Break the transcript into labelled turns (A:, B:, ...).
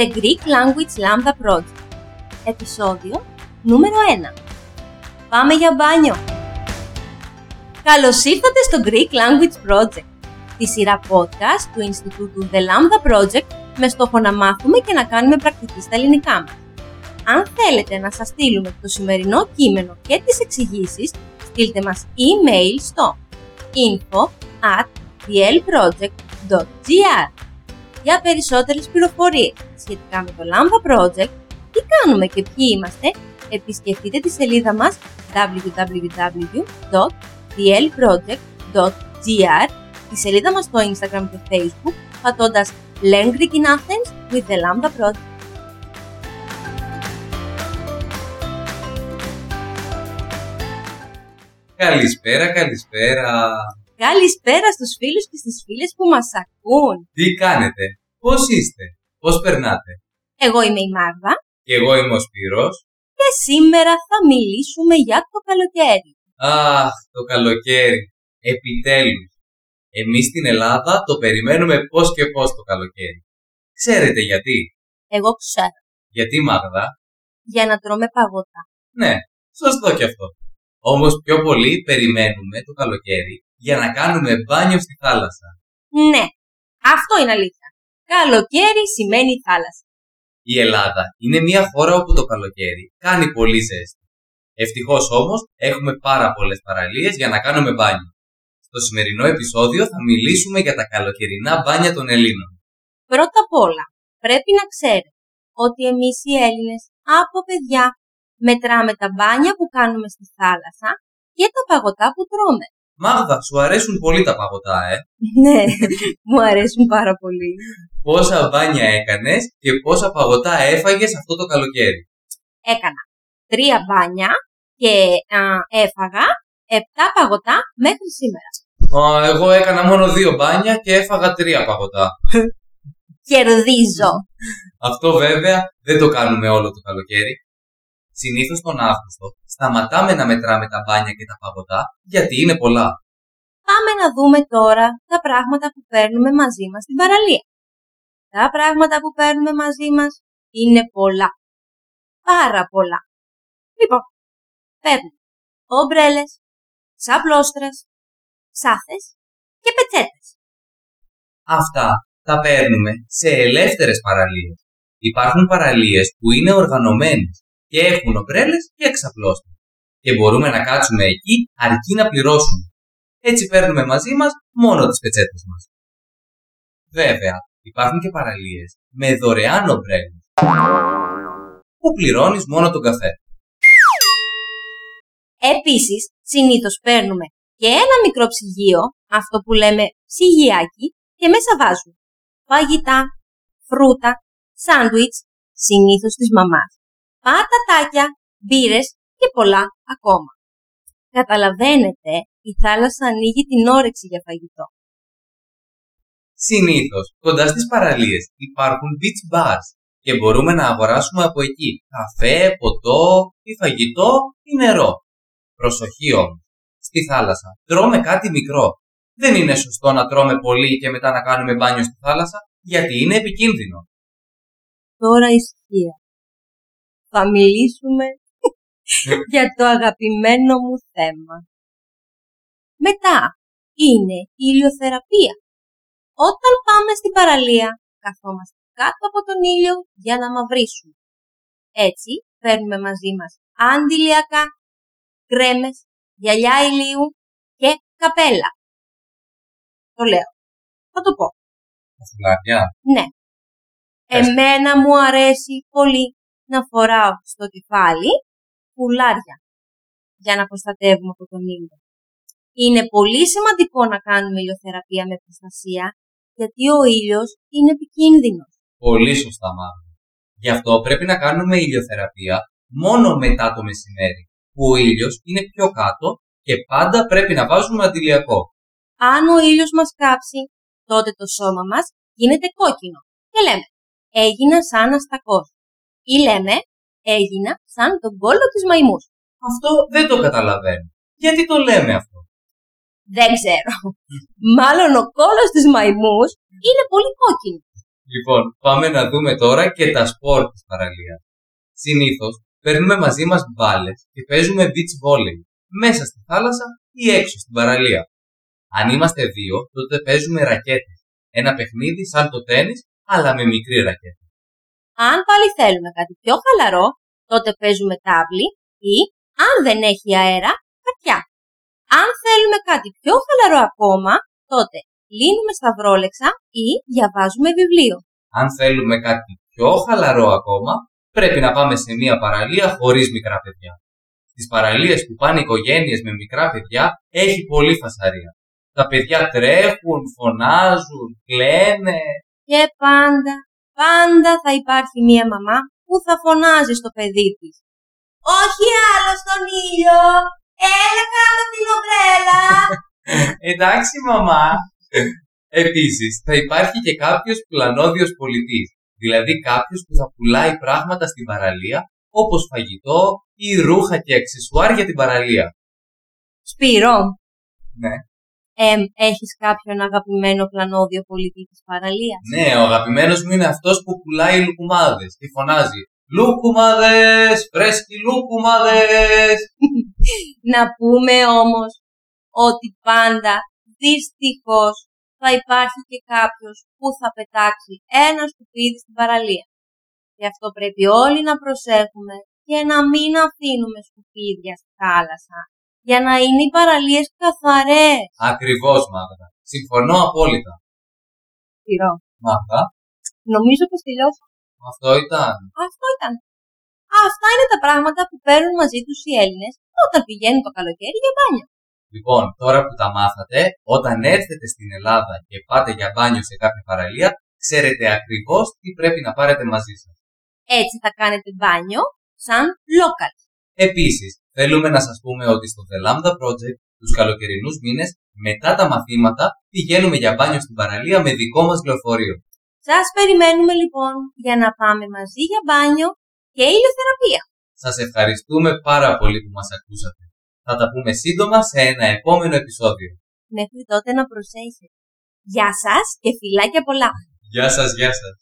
A: The Greek Language Lambda Project. Επισόδιο νούμερο 1. Πάμε για μπάνιο! Καλώς ήρθατε στο Greek Language Project, τη σειρά podcast του Ινστιτούτου The Lambda Project με στόχο να μάθουμε και να κάνουμε πρακτική στα ελληνικά μας. Αν θέλετε να σας στείλουμε το σημερινό κείμενο και τις εξηγήσεις, στείλτε μας email στο info at dlproject.gr Για περισσότερες πληροφορίες σχετικά με το Lambda Project, τι κάνουμε και ποιοι είμαστε, επισκεφτείτε τη σελίδα μας www.dlproject.gr τη σελίδα μας στο Instagram και Facebook πατώντας Learn Greek in Athens with the Lambda Project.
B: Καλησπέρα, καλησπέρα.
A: Καλησπέρα στους φίλους και στις φίλες που μας ακούν.
B: Τι κάνετε, πώς είστε, πώς περνάτε;
A: Εγώ είμαι η Μάρδα
B: Και εγώ είμαι ο Σπύρος.
A: και σήμερα θα μιλήσουμε για το καλοκαίρι.
B: Αχ, το καλοκαίρι. Επιτέλους. Εμείς στην Ελλάδα το περιμένουμε πώς και πώς το καλοκαίρι. Ξέρετε γιατί;
A: Εγώ ξέρω,
B: Γιατί Μάγδα.
A: για να τρώμε παγωτά.
B: Ναι, σωστό κι αυτό. Όμως πιο πολύ περιμένουμε το καλοκαίρι για να κάνουμε μπάνιο στη θάλασσα.
A: Ναι, αυτό είναι αλήθεια. Καλοκαίρι σημαίνει θάλασσα.
B: Η Ελλάδα είναι μια χώρα όπου το καλοκαίρι κάνει πολύ ζέστη. Ευτυχώς όμως έχουμε πάρα πολλές παραλίες για να κάνουμε μπάνιο. Στο σημερινό επεισόδιο θα μιλήσουμε για τα καλοκαιρινά μπάνια των Ελλήνων.
A: Πρώτα απ' όλα, πρέπει να ξέρετε ότι εμείς οι Έλληνες από παιδιά μετράμε τα μπάνια που κάνουμε στη θάλασσα και τα παγωτά που τρώμε.
B: Μάγδα, σου αρέσουν πολύ τα παγωτά, ε.
A: Ναι, μου αρέσουν πάρα πολύ.
B: Πόσα μπάνια έκανες και πόσα παγωτά έφαγες αυτό το καλοκαίρι;
A: Έκανα τρία μπάνια και α, έφαγα επτά παγωτά μέχρι σήμερα.
B: Α, εγώ έκανα μόνο δύο μπάνια και έφαγα τρία παγωτά.
A: Κερδίζω.
B: Αυτό βέβαια δεν το κάνουμε όλο το καλοκαίρι. Συνήθως τον Αύγουστο σταματάμε να μετράμε τα μπάνια και τα παγωτά γιατί είναι πολλά.
A: Πάμε να δούμε τώρα τα πράγματα που παίρνουμε μαζί μας στην παραλία. Τα πράγματα που παίρνουμε μαζί μας είναι πολλά. Πάρα πολλά. Λοιπόν, παίρνουμε ομπρέλες, σαπλώστρες, σάθες και πετσέτες.
B: Αυτά τα παίρνουμε σε ελεύθερες παραλίες. Υπάρχουν παραλίες που είναι οργανωμένες και έχουν ομπρέλες και εξαπλώστες. Και μπορούμε να κάτσουμε εκεί αρκεί να πληρώσουμε. Έτσι παίρνουμε μαζί μας μόνο τις πετσέτες μας. Βέβαια, υπάρχουν και παραλίες με δωρεάν ομπρέλες που πληρώνεις μόνο τον καφέ.
A: Επίσης, συνήθως παίρνουμε και ένα μικρό ψυγείο, αυτό που λέμε ψυγιάκι, και μέσα βάζουμε φαγητά, φρούτα, σάντουιτς, συνήθως της μαμάς, πατατάκια, μπύρες και πολλά ακόμα. Καταλαβαίνετε, η θάλασσα ανοίγει την όρεξη για φαγητό.
B: Συνήθως, κοντά στις παραλίες υπάρχουν beach bars και μπορούμε να αγοράσουμε από εκεί καφέ, ποτό ή φαγητό ή νερό. Προσοχή όμως, στη θάλασσα τρώμε κάτι μικρό. Δεν είναι σωστό να τρώμε πολύ και μετά να κάνουμε μπάνιο στη θάλασσα γιατί είναι επικίνδυνο.
A: Τώρα ησυχία. Θα μιλήσουμε για το αγαπημένο μου θέμα. Μετά είναι η ηλιοθεραπεία. Όταν πάμε στην παραλία, καθόμαστε κάτω από τον ήλιο για να μαυρίσουμε. Έτσι, παίρνουμε μαζί μας αντιλιακά, κρέμες, γυαλιά ηλίου και καπέλα. Το λέω. Θα το πω.
B: Τα φυλάκια.
A: Ναι.
B: Πες.
A: Εμένα μου αρέσει πολύ να φοράω στο κεφάλι πουλάρια για να προστατεύουμε από τον ήλιο. Είναι πολύ σημαντικό να κάνουμε ηλιοθεραπεία με προστασία γιατί ο ήλιος είναι επικίνδυνος.
B: Πολύ σωστά μάλλον. Γι' αυτό πρέπει να κάνουμε ηλιοθεραπεία μόνο μετά το μεσημέρι, που ο ήλιος είναι πιο κάτω και πάντα πρέπει να βάζουμε αντιλιακό.
A: Αν ο ήλιος μας κάψει, τότε το σώμα μας γίνεται κόκκινο και λέμε έγινα σαν αστακός ή λέμε έγινα σαν τον κόλλο της μαϊμούς.
B: Αυτό δεν το καταλαβαίνω. Γιατί το λέμε αυτό;
A: Δεν ξέρω. Μάλλον ο κόλλος της μαϊμούς είναι πολύ κόκκινος.
B: Λοιπόν, πάμε να δούμε τώρα και τα σπορ της παραλίας. Συνήθως, παίρνουμε μαζί μας μπάλες και παίζουμε beach volley μέσα στη θάλασσα ή έξω στην παραλία. Αν είμαστε δύο, τότε παίζουμε ρακέτες. Ένα παιχνίδι σαν το τέννις, αλλά με μικρή ρακέτα.
A: Αν πάλι θέλουμε κάτι πιο χαλαρό, τότε παίζουμε τάβλη ή, αν δεν έχει αέρα, χαρτιά. Αν θέλουμε κάτι πιο χαλαρό ακόμα, τότε λύνουμε σταυρόλεξα ή διαβάζουμε βιβλίο.
B: Αν θέλουμε κάτι πιο χαλαρό ακόμα, πρέπει να πάμε σε μια παραλία χωρίς μικρά παιδιά. Στις παραλίες που πάνε οικογένειες με μικρά παιδιά έχει πολύ φασαρία. Τα παιδιά τρέχουν, φωνάζουν, κλαίνε.
A: Και πάντα, πάντα θα υπάρχει μία μαμά που θα φωνάζει στο παιδί της. Όχι άλλο στον ήλιο! Έλα κάτω την ομπρέλα!
B: Εντάξει μαμά. Επίσης θα υπάρχει και κάποιος πλανόδιος πολιτής. Δηλαδή κάποιος που θα πουλάει πράγματα στην παραλία όπως φαγητό ή ρούχα και αξεσουάρ για την παραλία.
A: Σπύρο,
B: Ναι.
A: Εμ, έχεις κάποιον αγαπημένο πλανόδιο πολιτή της παραλίας;
B: Ναι, ο αγαπημένος μου είναι αυτός που πουλάει λουκουμάδες και φωνάζει «Λουκουμάδες, φρέσκοι λουκουμάδες».
A: Να πούμε όμως ότι πάντα, δυστυχώς, θα υπάρχει και κάποιος που θα πετάξει ένα σκουπίδι στην παραλία. Γι' αυτό πρέπει όλοι να προσέχουμε και να μην αφήνουμε σκουπίδια στη θάλασσα, για να είναι οι παραλίες καθαρές.
B: Ακριβώς Μάγδα. Συμφωνώ απόλυτα.
A: Σπυρό,
B: Μάγδα,
A: νομίζω πως τελειώσαμε.
B: αυτό ήταν.
A: Αυτό ήταν. Αυτά είναι τα πράγματα που παίρνουν μαζί τους οι Έλληνες όταν πηγαίνουν το καλοκαίρι για μπάνιο.
B: Λοιπόν, τώρα που τα μάθατε, όταν έρθετε στην Ελλάδα και πάτε για μπάνιο σε κάποια παραλία, ξέρετε ακριβώς τι πρέπει να πάρετε μαζί σας.
A: Έτσι θα κάνετε μπάνιο σαν local.
B: Επίσης, θέλουμε να σας πούμε ότι στο The Lambda Project, τους καλοκαιρινούς μήνες, μετά τα μαθήματα, πηγαίνουμε για μπάνιο στην παραλία με δικό μας λεωφορείο.
A: Σας περιμένουμε λοιπόν για να πάμε μαζί για μπάνιο και ηλιοθεραπεία.
B: Σας ευχαριστούμε πάρα πολύ που μας ακούσατε. Θα τα πούμε σύντομα σε ένα επόμενο επεισόδιο.
A: Μέχρι τότε να προσέχετε. Γεια σας και φιλάκια πολλά.
B: Γεια σας, γεια σας.